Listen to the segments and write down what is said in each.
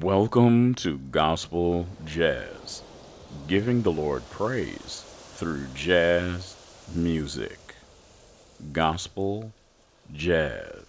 Welcome to Gospel Jazz, giving the Lord praise through jazz music. Gospel Jazz.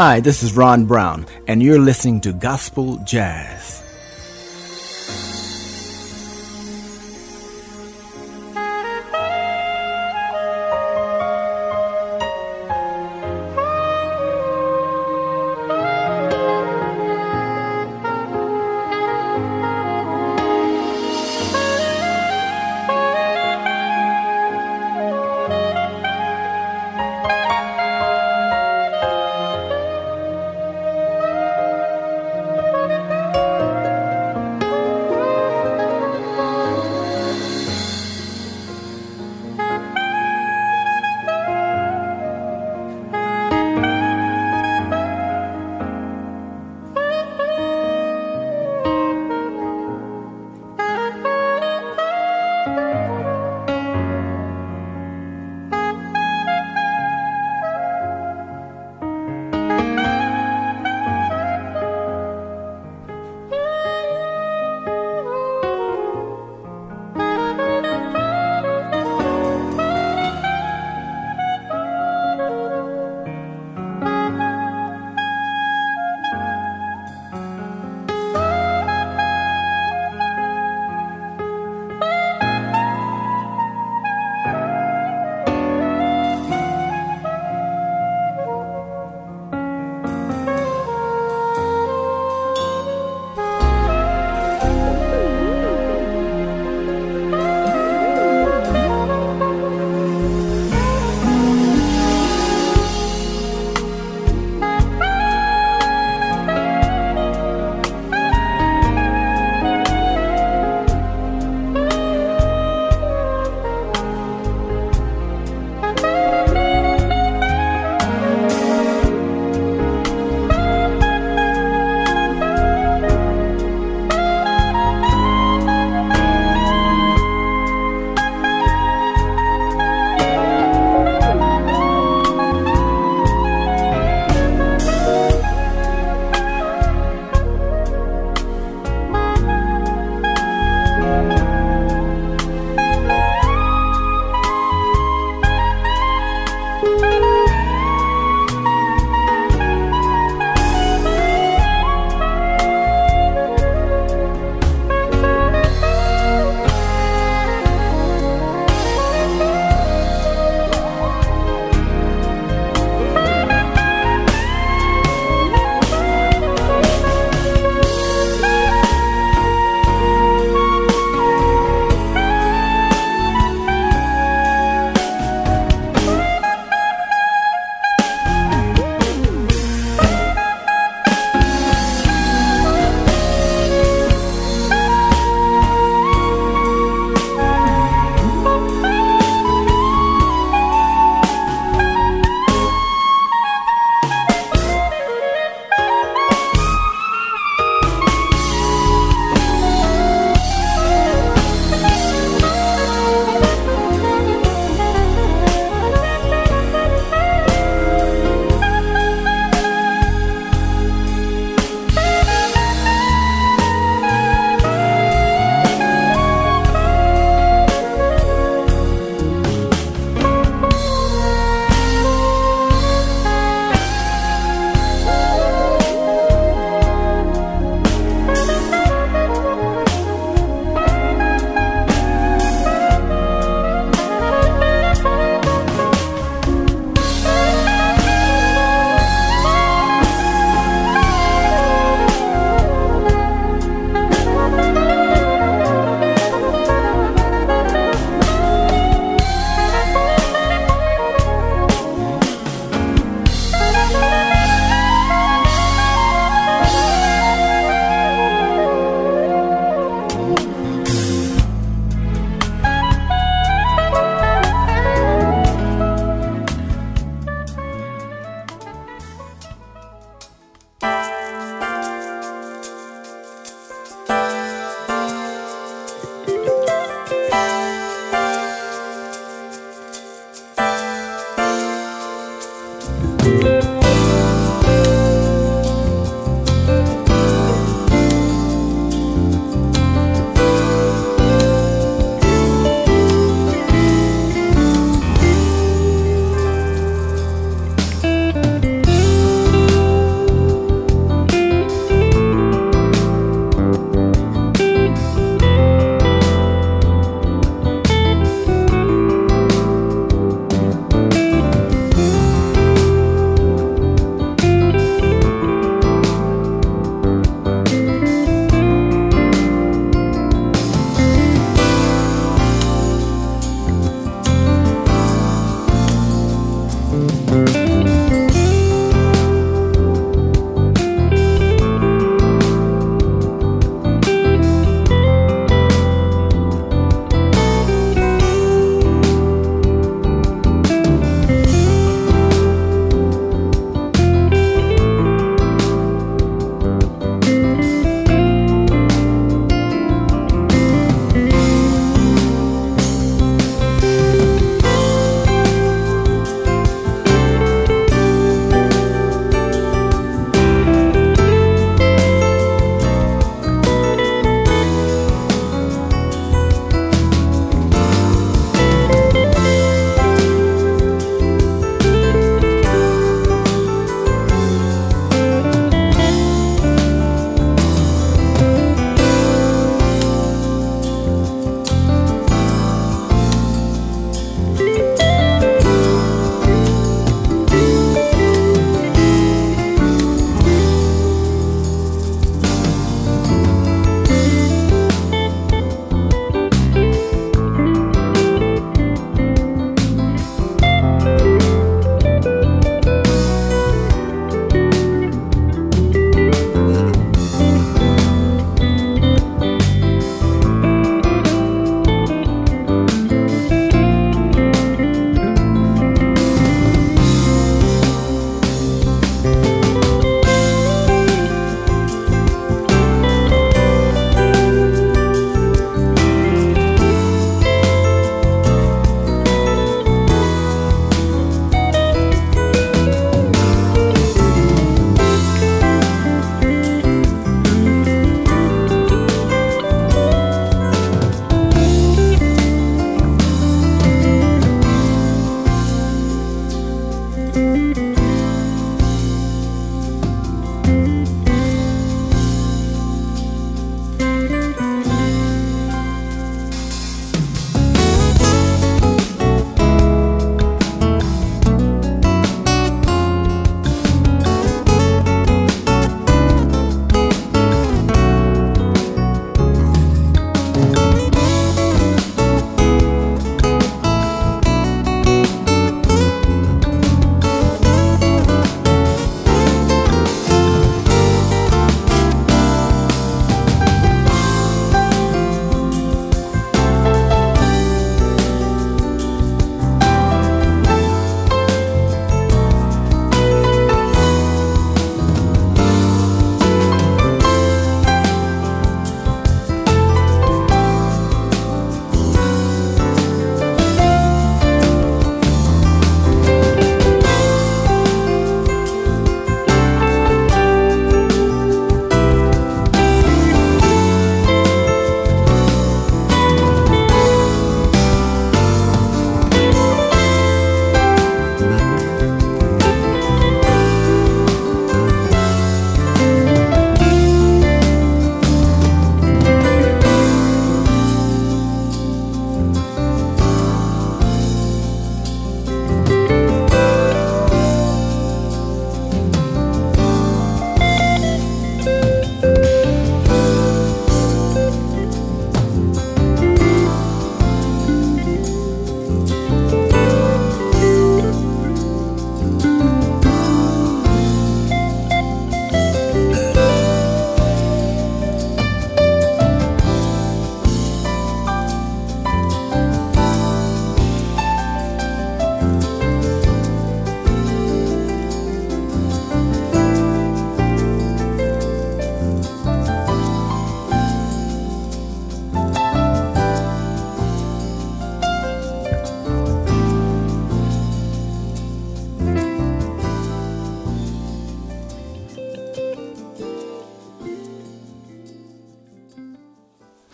Hi, this is Ron Brown, and you're listening to Gospel Jazz.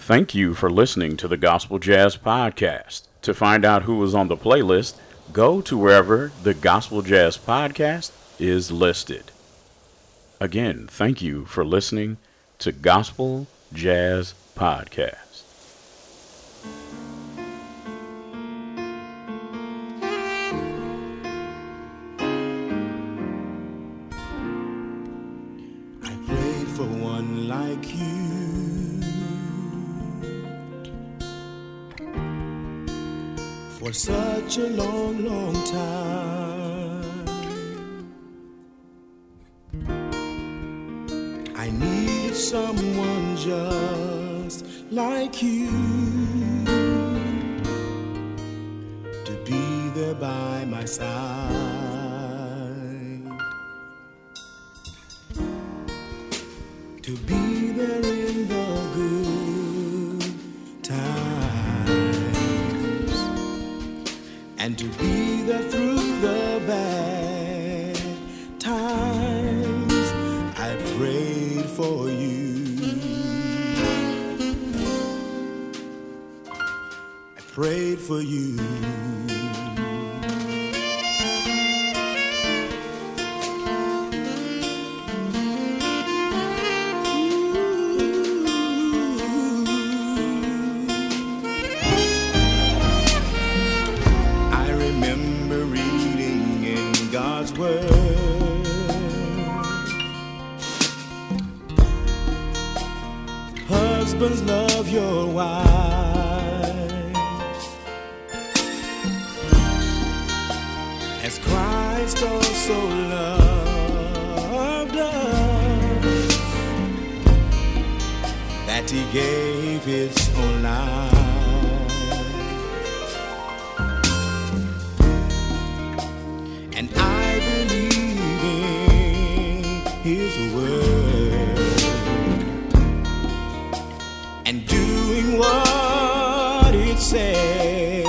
Thank you for listening to the Gospel Jazz Podcast. To find out who was on the playlist, go to wherever the Gospel Jazz Podcast is listed. Again, thank you for listening to Gospel Jazz Podcast. I for one like you. For such a long, long time. I needed someone just like you to be there by my side. What it says.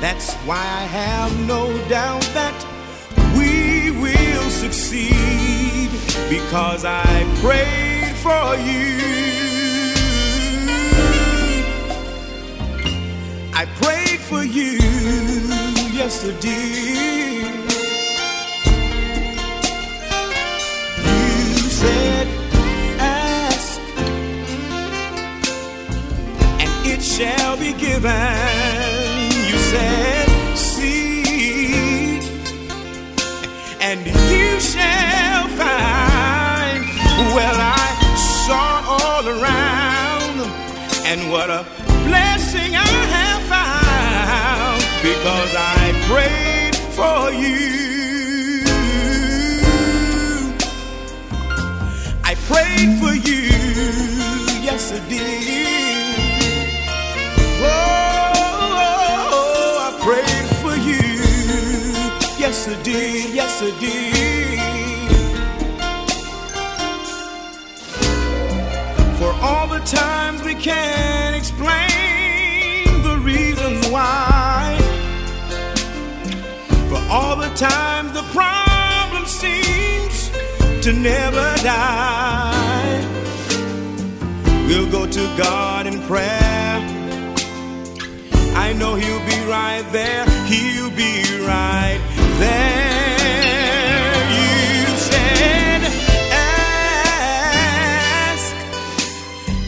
That's why I have no doubt that we will succeed because I prayed for you. I prayed for you, yes shall be given. You said, seek, and you shall find. Well, I sought all around, and what a blessing I have found because I prayed for you. I prayed for you, yes I did. Oh, I prayed for you, yes I did, yes I did. For all the times we can't explain the reasons why. For all the times the problem seems to never die. We'll go to God in prayer. I know He'll be right there. He'll be right there. You said, ask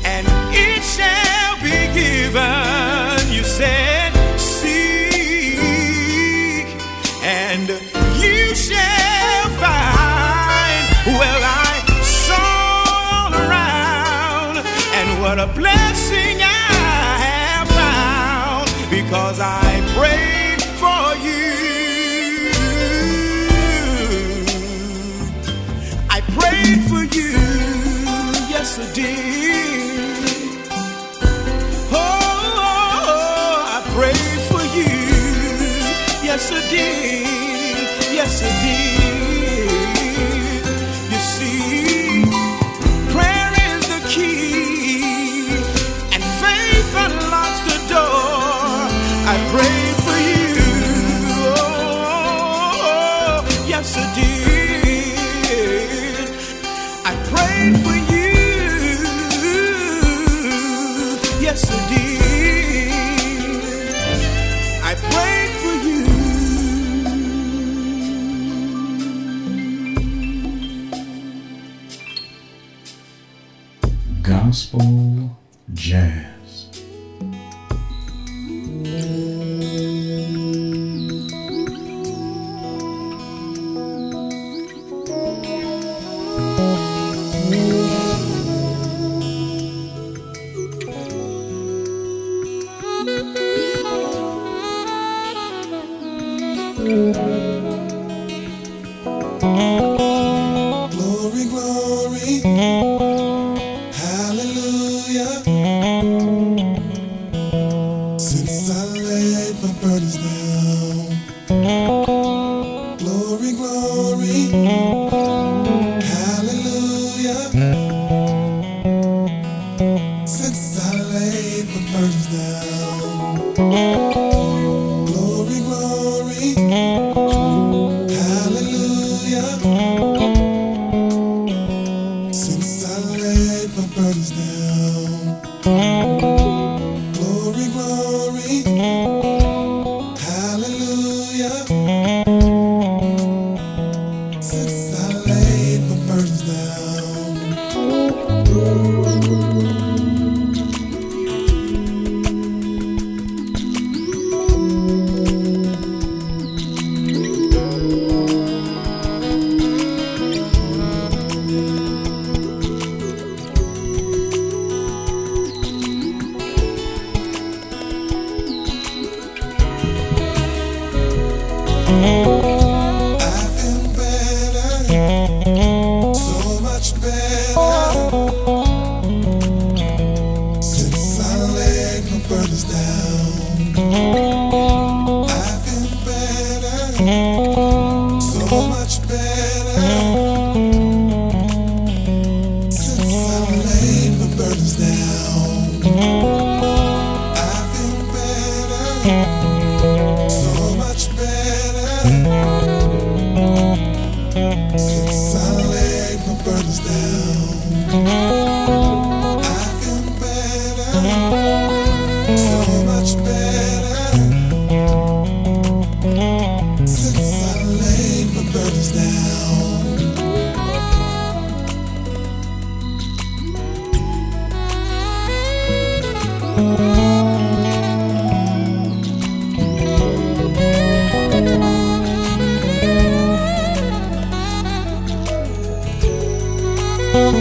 and it shall be given. You said, seek, and you shall find. Well, I saw around, and what a blessing because I prayed for you. I prayed for you, yes I did. Oh, I prayed for you, yes I did, yes I did. Down,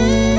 you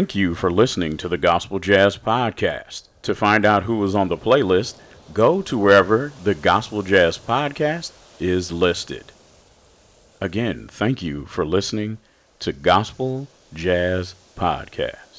Thank you for listening to the Gospel Jazz Podcast. To find out who is on the playlist, go to wherever the Gospel Jazz Podcast is listed. Again, thank you for listening to Gospel Jazz Podcast.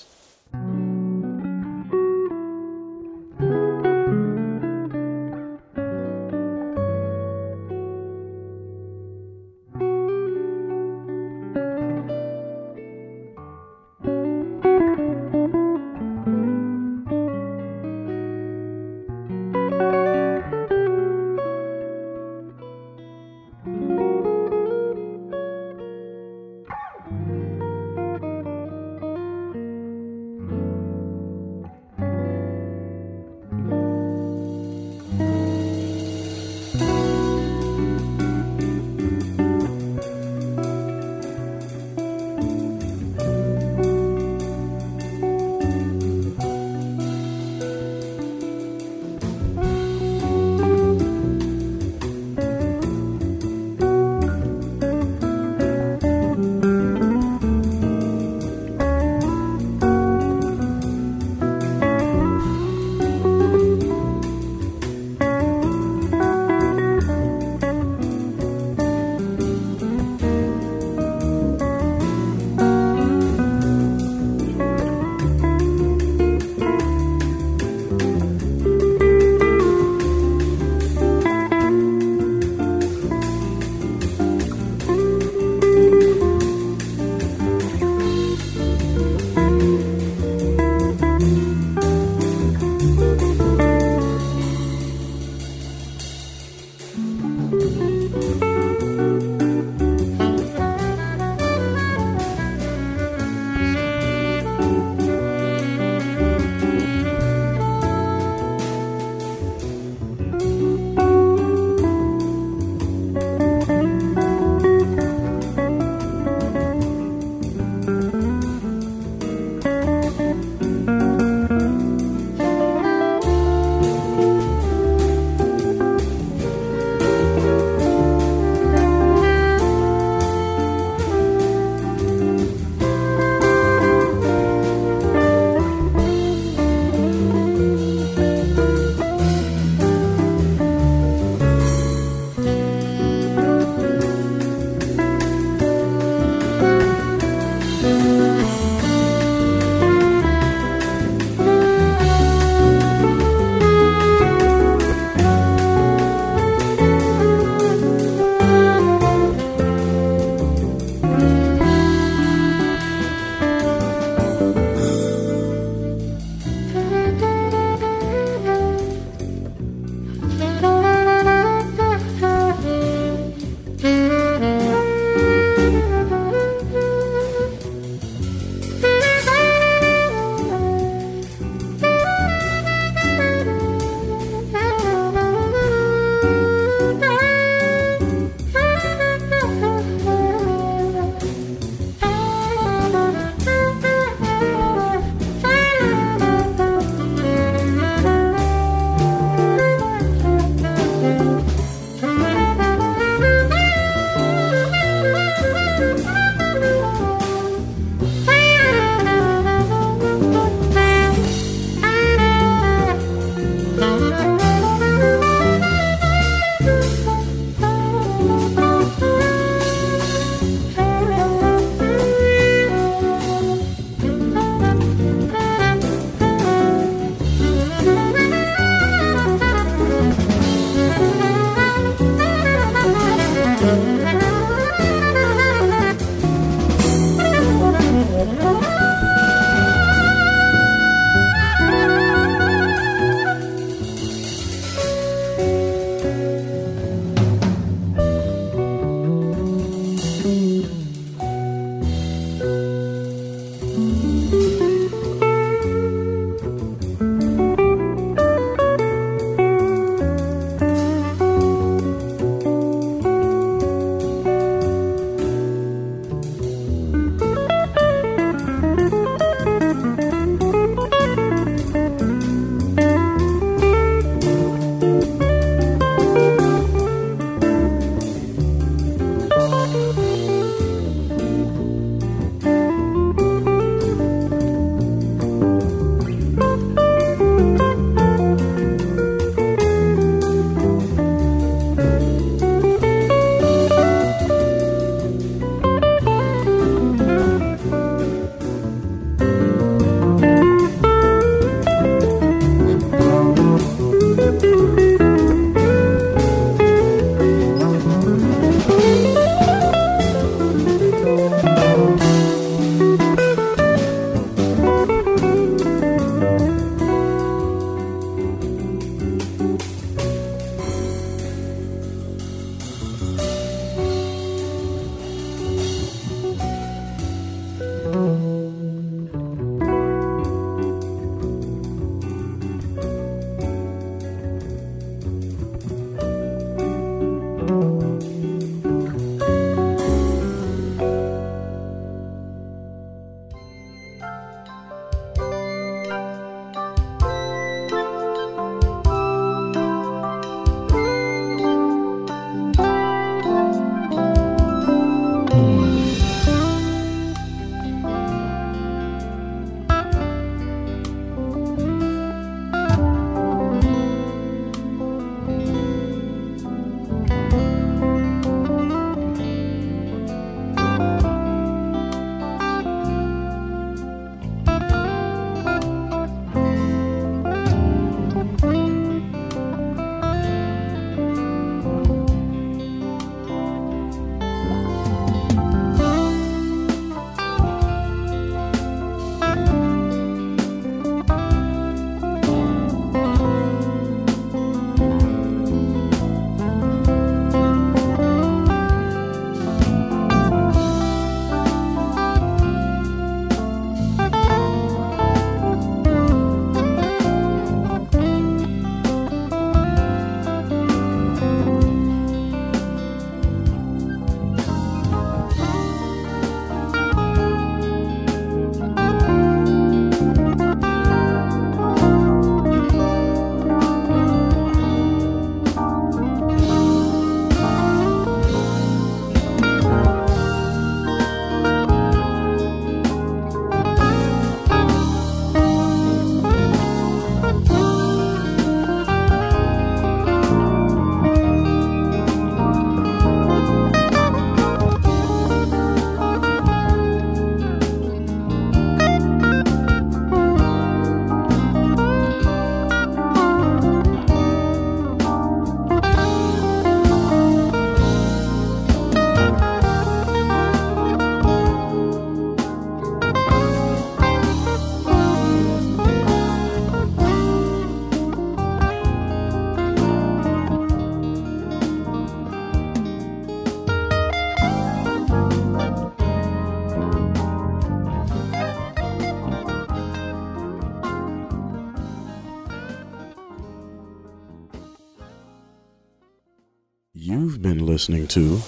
Listening to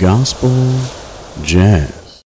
Gospel Jazz.